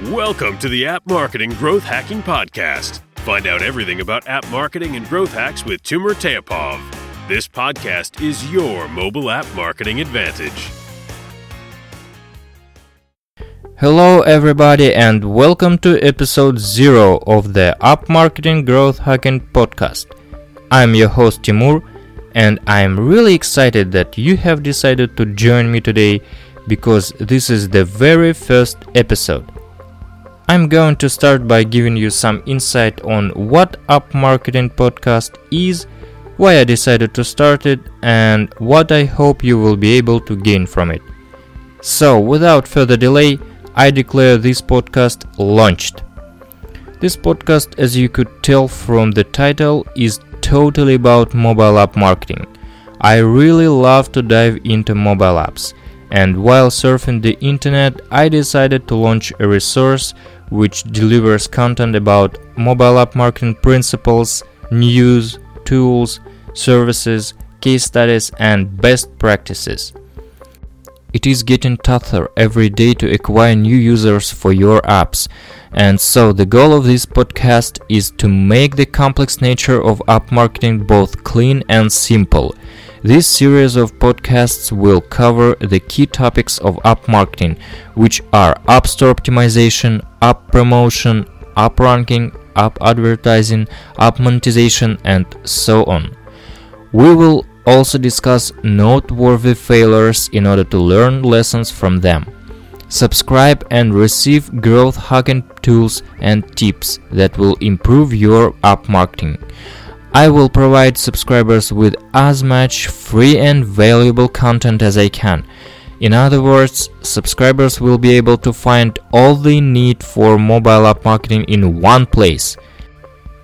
Welcome to the App Marketing Growth Hacking Podcast. Find out everything about app marketing and growth hacks with Timur Teapov. This podcast is your mobile app marketing advantage. Hello, everybody, and welcome to episode 0 of the App Marketing Growth Hacking Podcast. I'm your host Timur, and I'm really excited that you have decided to join me today because this is the very first episode. I'm going to start by giving you some insight on what App Marketing Podcast is, why I decided to start it, and what I hope you will be able to gain from it. So, without further delay, I declare this podcast launched. This podcast, as you could tell from the title, is totally about mobile app marketing. I really love to dive into mobile apps and while surfing the internet, I decided to launch a resource which delivers content about mobile app marketing principles, news, tools, services, case studies, and best practices. It is getting tougher every day to acquire new users for your apps, and so the goal of this podcast is to make the complex nature of app marketing both clean and simple. This series of podcasts will cover the key topics of app marketing, which are App Store optimization, app promotion, app ranking, app advertising, app monetization, and so on. We will also discuss noteworthy failures in order to learn lessons from them. Subscribe and receive growth hacking tools and tips that will improve your app marketing. I will provide subscribers with as much free and valuable content as I can. In other words, subscribers will be able to find all they need for mobile app marketing in one place.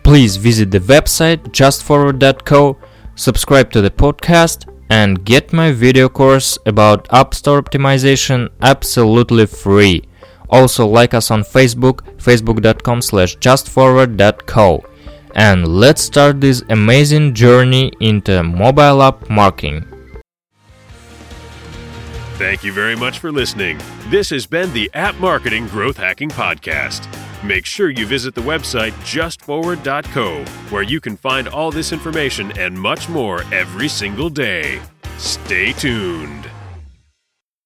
Please visit the website justforward.co, subscribe to the podcast, and get my video course about App Store optimization absolutely free. Also like us on Facebook, facebook.com slash justforward.co and let's start this amazing journey into mobile app marketing. Thank you very much for listening. This has been the App Marketing Growth Hacking Podcast. Make sure you visit the website justforward.co, where you can find all this information and much more every single day. Stay tuned.